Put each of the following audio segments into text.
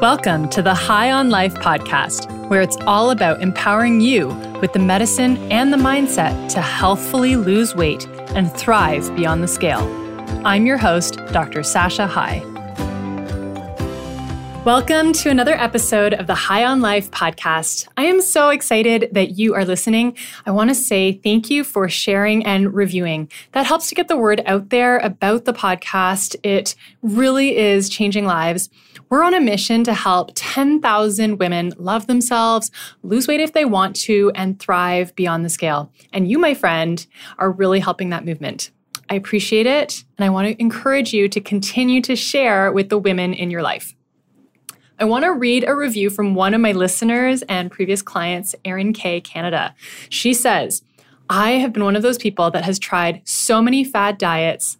Welcome to the High on Life podcast, where it's all about empowering you with the medicine and the mindset to healthfully lose weight and thrive beyond the scale. I'm your host, Dr. Sasha High. Welcome to another episode of the High on Life podcast. I am so excited that you are listening. I want to say thank you for sharing and reviewing. That helps to get the word out there about the podcast. It really is changing lives. We're on a mission to help 10,000 women love themselves, lose weight if they want to, and thrive beyond the scale. And you, my friend, are really helping that movement. I appreciate it, and I want to encourage you to continue to share with the women in your life. I want to read a review from one of my listeners and previous clients, Erin K. Canada. She says, I have been one of those people that has tried so many fad diets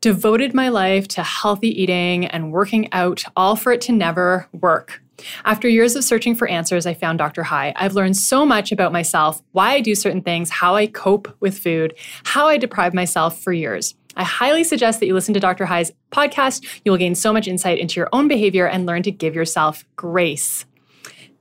devoted my life to healthy eating and working out, all for it to never work. After years of searching for answers, I found Dr. High. I've learned so much about myself, why I do certain things, how I cope with food, how I deprive myself for years. I highly suggest that you listen to Dr. High's podcast. You will gain so much insight into your own behavior and learn to give yourself grace.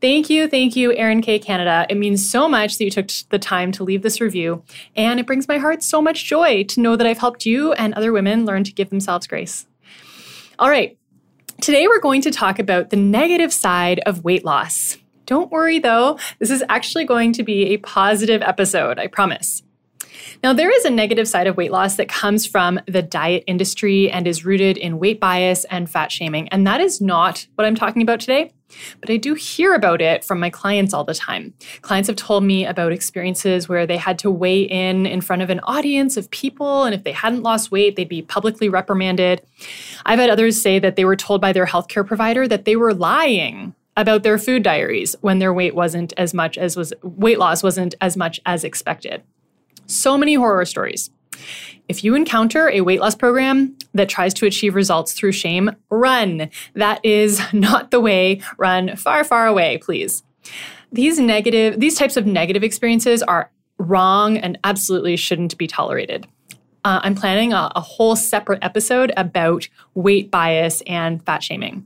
Thank you, thank you, Erin K. Canada. It means so much that you took the time to leave this review, and it brings my heart so much joy to know that I've helped you and other women learn to give themselves grace. All right, today we're going to talk about the negative side of weight loss. Don't worry though, this is actually going to be a positive episode, I promise. Now, there is a negative side of weight loss that comes from the diet industry and is rooted in weight bias and fat shaming. And that is not what I'm talking about today. But I do hear about it from my clients all the time. Clients have told me about experiences where they had to weigh in in front of an audience of people, and if they hadn't lost weight, they'd be publicly reprimanded. I've had others say that they were told by their healthcare provider that they were lying about their food diaries when their weight wasn't as much as was weight loss wasn't as much as expected. So many horror stories. If you encounter a weight loss program that tries to achieve results through shame, run. That is not the way. Run far, far away, please. These negative, these types of negative experiences are wrong and absolutely shouldn't be tolerated. Uh, I'm planning a, a whole separate episode about weight bias and fat shaming.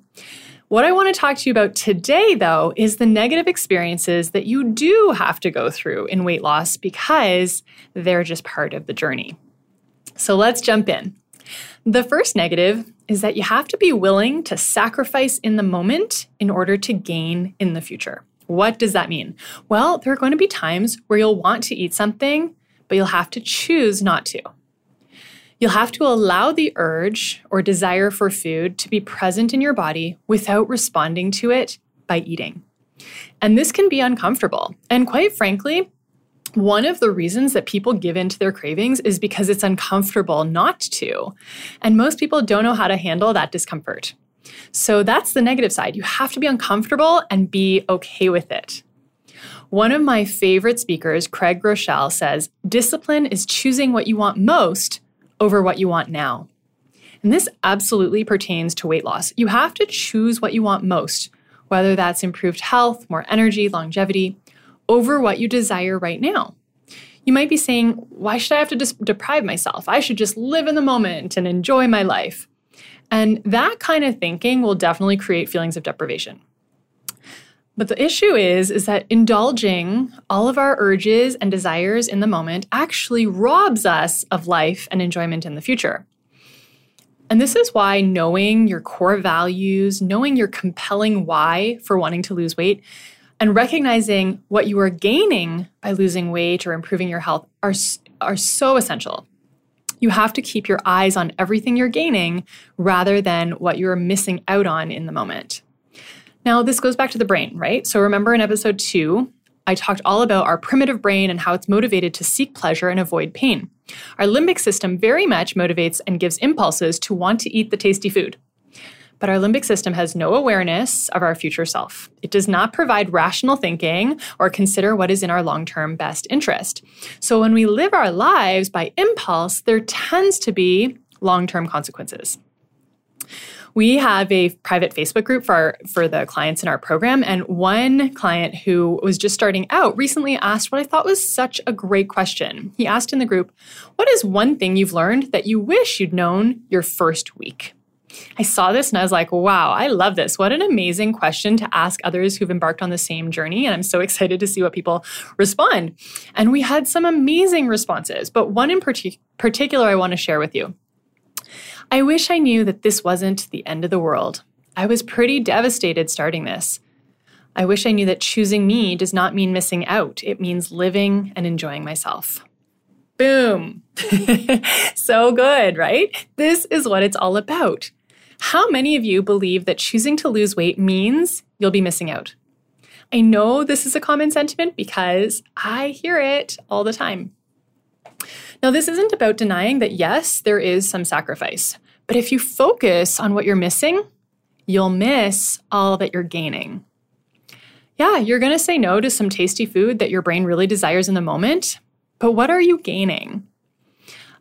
What I want to talk to you about today, though, is the negative experiences that you do have to go through in weight loss because they're just part of the journey. So let's jump in. The first negative is that you have to be willing to sacrifice in the moment in order to gain in the future. What does that mean? Well, there are going to be times where you'll want to eat something, but you'll have to choose not to. You'll have to allow the urge or desire for food to be present in your body without responding to it by eating. And this can be uncomfortable. And quite frankly, one of the reasons that people give in to their cravings is because it's uncomfortable not to. And most people don't know how to handle that discomfort. So that's the negative side. You have to be uncomfortable and be okay with it. One of my favorite speakers, Craig Groeschel, says discipline is choosing what you want most over what you want now. And this absolutely pertains to weight loss. You have to choose what you want most, whether that's improved health, more energy, longevity, over what you desire right now. You might be saying, Why should I have to dis- deprive myself? I should just live in the moment and enjoy my life. And that kind of thinking will definitely create feelings of deprivation. But the issue is is that indulging all of our urges and desires in the moment actually robs us of life and enjoyment in the future. And this is why knowing your core values, knowing your compelling why for wanting to lose weight, and recognizing what you are gaining by losing weight or improving your health are, are so essential. You have to keep your eyes on everything you're gaining rather than what you're missing out on in the moment. Now, this goes back to the brain, right? So remember in episode two, I talked all about our primitive brain and how it's motivated to seek pleasure and avoid pain. Our limbic system very much motivates and gives impulses to want to eat the tasty food. But our limbic system has no awareness of our future self. It does not provide rational thinking or consider what is in our long term best interest. So when we live our lives by impulse, there tends to be long term consequences. We have a private Facebook group for our, for the clients in our program, and one client who was just starting out recently asked what I thought was such a great question. He asked in the group, "What is one thing you've learned that you wish you'd known your first week?" I saw this and I was like, wow, I love this. What an amazing question to ask others who've embarked on the same journey. And I'm so excited to see what people respond. And we had some amazing responses, but one in partic- particular I want to share with you. I wish I knew that this wasn't the end of the world. I was pretty devastated starting this. I wish I knew that choosing me does not mean missing out, it means living and enjoying myself. Boom. so good, right? This is what it's all about. How many of you believe that choosing to lose weight means you'll be missing out? I know this is a common sentiment because I hear it all the time. Now, this isn't about denying that, yes, there is some sacrifice, but if you focus on what you're missing, you'll miss all that you're gaining. Yeah, you're going to say no to some tasty food that your brain really desires in the moment, but what are you gaining?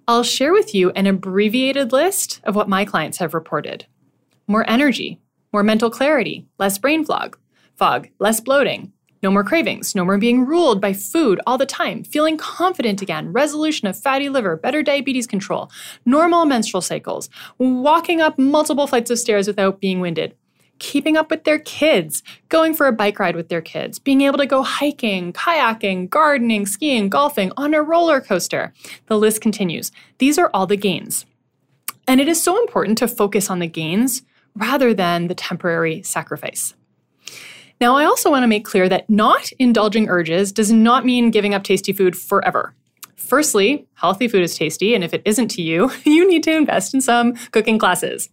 I'll share with you an abbreviated list of what my clients have reported more energy, more mental clarity, less brain fog, fog, less bloating, no more cravings, no more being ruled by food all the time, feeling confident again, resolution of fatty liver, better diabetes control, normal menstrual cycles, walking up multiple flights of stairs without being winded, keeping up with their kids, going for a bike ride with their kids, being able to go hiking, kayaking, gardening, skiing, golfing, on a roller coaster. The list continues. These are all the gains. And it is so important to focus on the gains rather than the temporary sacrifice. Now, I also want to make clear that not indulging urges does not mean giving up tasty food forever. Firstly, healthy food is tasty, and if it isn't to you, you need to invest in some cooking classes.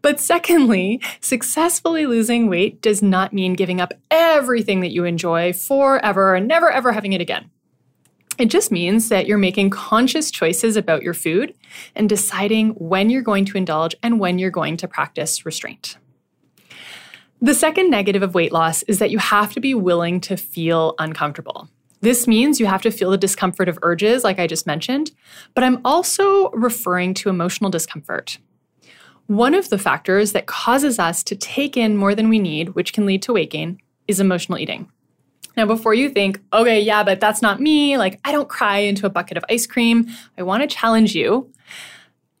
But secondly, successfully losing weight does not mean giving up everything that you enjoy forever and never ever having it again. It just means that you're making conscious choices about your food and deciding when you're going to indulge and when you're going to practice restraint. The second negative of weight loss is that you have to be willing to feel uncomfortable. This means you have to feel the discomfort of urges, like I just mentioned, but I'm also referring to emotional discomfort. One of the factors that causes us to take in more than we need, which can lead to weight gain, is emotional eating. Now, before you think, okay, yeah, but that's not me, like I don't cry into a bucket of ice cream, I want to challenge you.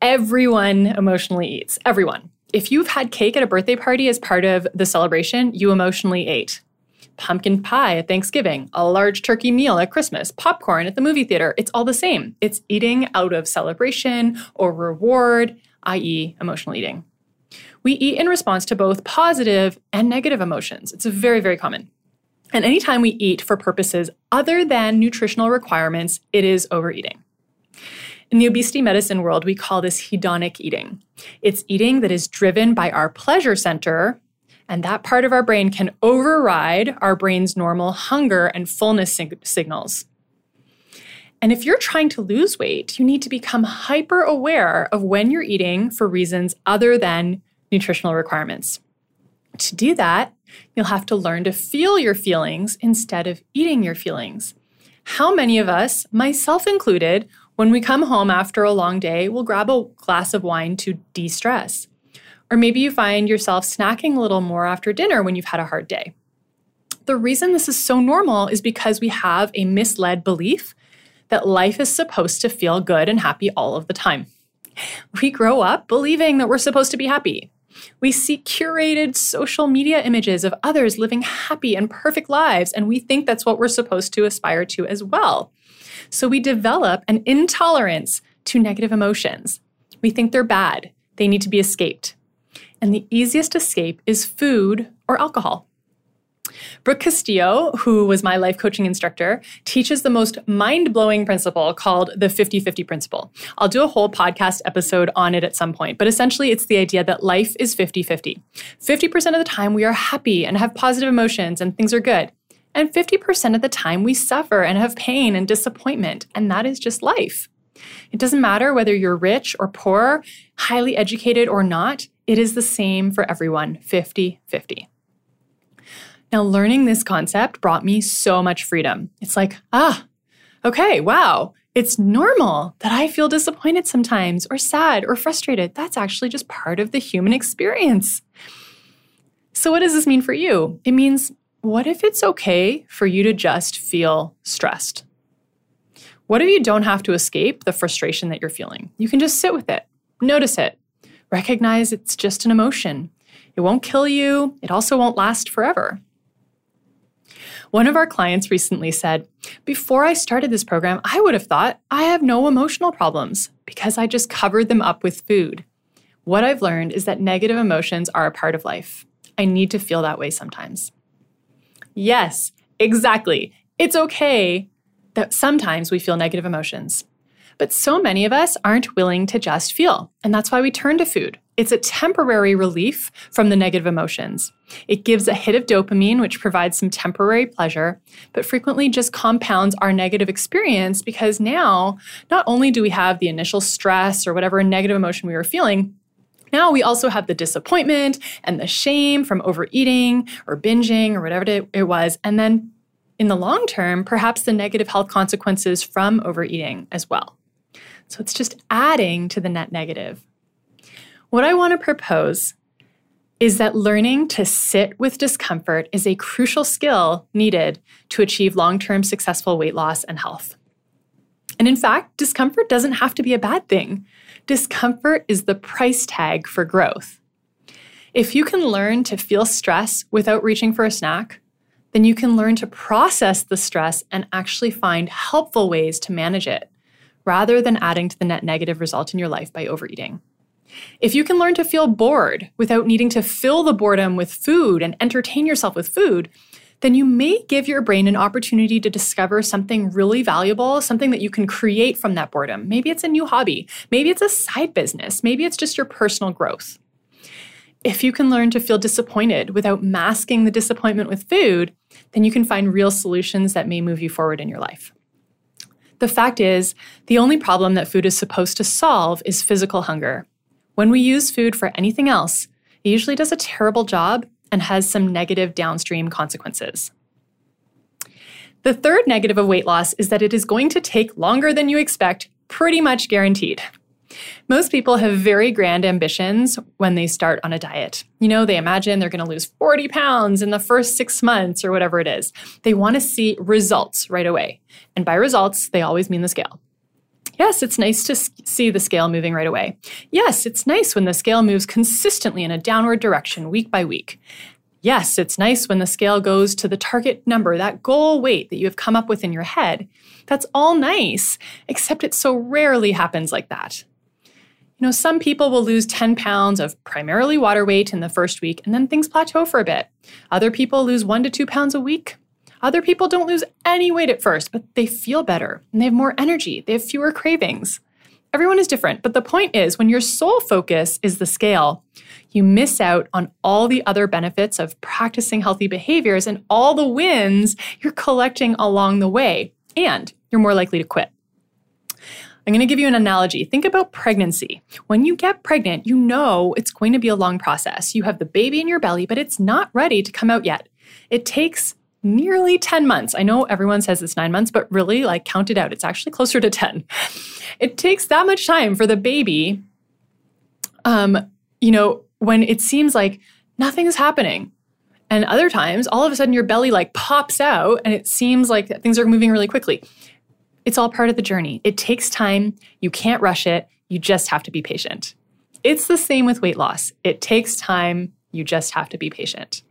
Everyone emotionally eats, everyone. If you've had cake at a birthday party as part of the celebration, you emotionally ate. Pumpkin pie at Thanksgiving, a large turkey meal at Christmas, popcorn at the movie theater, it's all the same. It's eating out of celebration or reward, i.e., emotional eating. We eat in response to both positive and negative emotions. It's very, very common. And anytime we eat for purposes other than nutritional requirements, it is overeating. In the obesity medicine world, we call this hedonic eating. It's eating that is driven by our pleasure center, and that part of our brain can override our brain's normal hunger and fullness sig- signals. And if you're trying to lose weight, you need to become hyper aware of when you're eating for reasons other than nutritional requirements. To do that, you'll have to learn to feel your feelings instead of eating your feelings. How many of us, myself included, when we come home after a long day, we'll grab a glass of wine to de stress. Or maybe you find yourself snacking a little more after dinner when you've had a hard day. The reason this is so normal is because we have a misled belief that life is supposed to feel good and happy all of the time. We grow up believing that we're supposed to be happy. We see curated social media images of others living happy and perfect lives, and we think that's what we're supposed to aspire to as well. So we develop an intolerance to negative emotions. We think they're bad, they need to be escaped. And the easiest escape is food or alcohol. Brooke Castillo, who was my life coaching instructor, teaches the most mind blowing principle called the 50 50 principle. I'll do a whole podcast episode on it at some point, but essentially it's the idea that life is 50 50. 50% of the time we are happy and have positive emotions and things are good. And 50% of the time, we suffer and have pain and disappointment, and that is just life. It doesn't matter whether you're rich or poor, highly educated or not, it is the same for everyone 50 50. Now, learning this concept brought me so much freedom. It's like, ah, okay, wow, it's normal that I feel disappointed sometimes, or sad, or frustrated. That's actually just part of the human experience. So, what does this mean for you? It means what if it's okay for you to just feel stressed? What if you don't have to escape the frustration that you're feeling? You can just sit with it, notice it, Recognize it's just an emotion. It won't kill you, it also won't last forever. One of our clients recently said, Before I started this program, I would have thought I have no emotional problems because I just covered them up with food. What I've learned is that negative emotions are a part of life. I need to feel that way sometimes. Yes, exactly. It's okay that sometimes we feel negative emotions. But so many of us aren't willing to just feel, and that's why we turn to food. It's a temporary relief from the negative emotions. It gives a hit of dopamine, which provides some temporary pleasure, but frequently just compounds our negative experience because now not only do we have the initial stress or whatever negative emotion we were feeling, now we also have the disappointment and the shame from overeating or binging or whatever it was. And then in the long term, perhaps the negative health consequences from overeating as well. So it's just adding to the net negative. What I want to propose is that learning to sit with discomfort is a crucial skill needed to achieve long term successful weight loss and health. And in fact, discomfort doesn't have to be a bad thing. Discomfort is the price tag for growth. If you can learn to feel stress without reaching for a snack, then you can learn to process the stress and actually find helpful ways to manage it rather than adding to the net negative result in your life by overeating. If you can learn to feel bored without needing to fill the boredom with food and entertain yourself with food, then you may give your brain an opportunity to discover something really valuable, something that you can create from that boredom. Maybe it's a new hobby, maybe it's a side business, maybe it's just your personal growth. If you can learn to feel disappointed without masking the disappointment with food, then you can find real solutions that may move you forward in your life. The fact is, the only problem that food is supposed to solve is physical hunger. When we use food for anything else, it usually does a terrible job and has some negative downstream consequences. The third negative of weight loss is that it is going to take longer than you expect, pretty much guaranteed. Most people have very grand ambitions when they start on a diet. You know, they imagine they're going to lose 40 pounds in the first six months or whatever it is. They want to see results right away. And by results, they always mean the scale. Yes, it's nice to see the scale moving right away. Yes, it's nice when the scale moves consistently in a downward direction week by week. Yes, it's nice when the scale goes to the target number, that goal weight that you have come up with in your head. That's all nice, except it so rarely happens like that. You know, some people will lose 10 pounds of primarily water weight in the first week and then things plateau for a bit. Other people lose one to two pounds a week. Other people don't lose any weight at first, but they feel better and they have more energy. They have fewer cravings. Everyone is different, but the point is when your sole focus is the scale, you miss out on all the other benefits of practicing healthy behaviors and all the wins you're collecting along the way, and you're more likely to quit. I'm going to give you an analogy. Think about pregnancy. When you get pregnant, you know it's going to be a long process. You have the baby in your belly, but it's not ready to come out yet. It takes nearly 10 months. I know everyone says it's nine months, but really, like, count it out. It's actually closer to 10. It takes that much time for the baby, um, you know, when it seems like nothing's happening. And other times, all of a sudden, your belly like pops out and it seems like things are moving really quickly. It's all part of the journey. It takes time. You can't rush it. You just have to be patient. It's the same with weight loss. It takes time. You just have to be patient.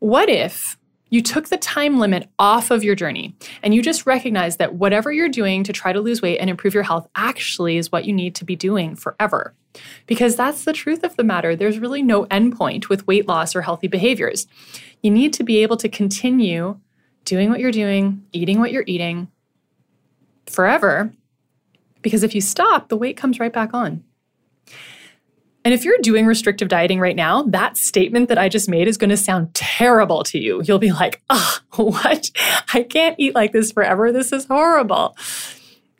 What if you took the time limit off of your journey and you just recognize that whatever you're doing to try to lose weight and improve your health actually is what you need to be doing forever? Because that's the truth of the matter. There's really no endpoint with weight loss or healthy behaviors. You need to be able to continue doing what you're doing, eating what you're eating, forever because if you stop, the weight comes right back on. And if you're doing restrictive dieting right now, that statement that I just made is going to sound terrible to you. You'll be like, oh, what? I can't eat like this forever. This is horrible.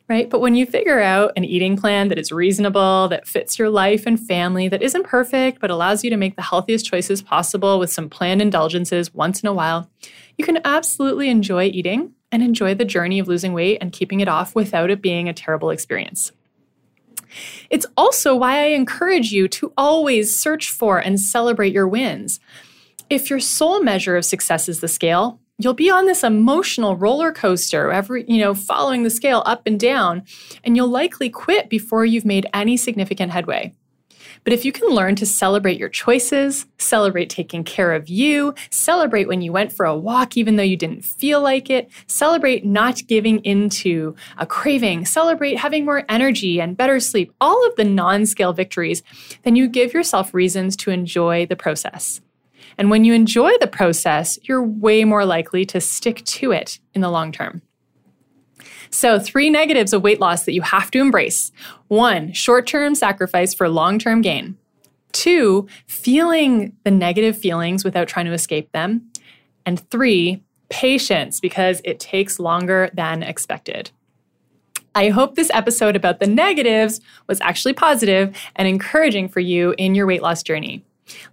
Right? But when you figure out an eating plan that is reasonable, that fits your life and family, that isn't perfect, but allows you to make the healthiest choices possible with some planned indulgences once in a while, you can absolutely enjoy eating and enjoy the journey of losing weight and keeping it off without it being a terrible experience. It's also why I encourage you to always search for and celebrate your wins. If your sole measure of success is the scale, you'll be on this emotional roller coaster every you know following the scale up and down and you'll likely quit before you've made any significant headway But if you can learn to celebrate your choices, celebrate taking care of you, celebrate when you went for a walk even though you didn't feel like it, celebrate not giving into a craving, celebrate having more energy and better sleep, all of the non scale victories, then you give yourself reasons to enjoy the process. And when you enjoy the process, you're way more likely to stick to it in the long term. So, three negatives of weight loss that you have to embrace one, short term sacrifice for long term gain. Two, feeling the negative feelings without trying to escape them. And three, patience because it takes longer than expected. I hope this episode about the negatives was actually positive and encouraging for you in your weight loss journey.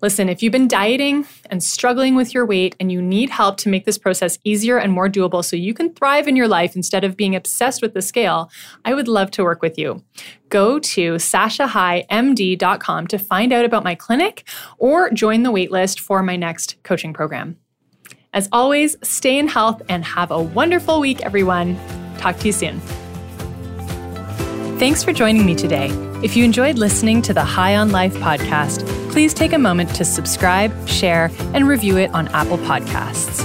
Listen, if you've been dieting and struggling with your weight and you need help to make this process easier and more doable so you can thrive in your life instead of being obsessed with the scale, I would love to work with you. Go to sashahighmd.com to find out about my clinic or join the waitlist for my next coaching program. As always, stay in health and have a wonderful week, everyone. Talk to you soon. Thanks for joining me today. If you enjoyed listening to the High on Life podcast, please take a moment to subscribe, share, and review it on Apple Podcasts.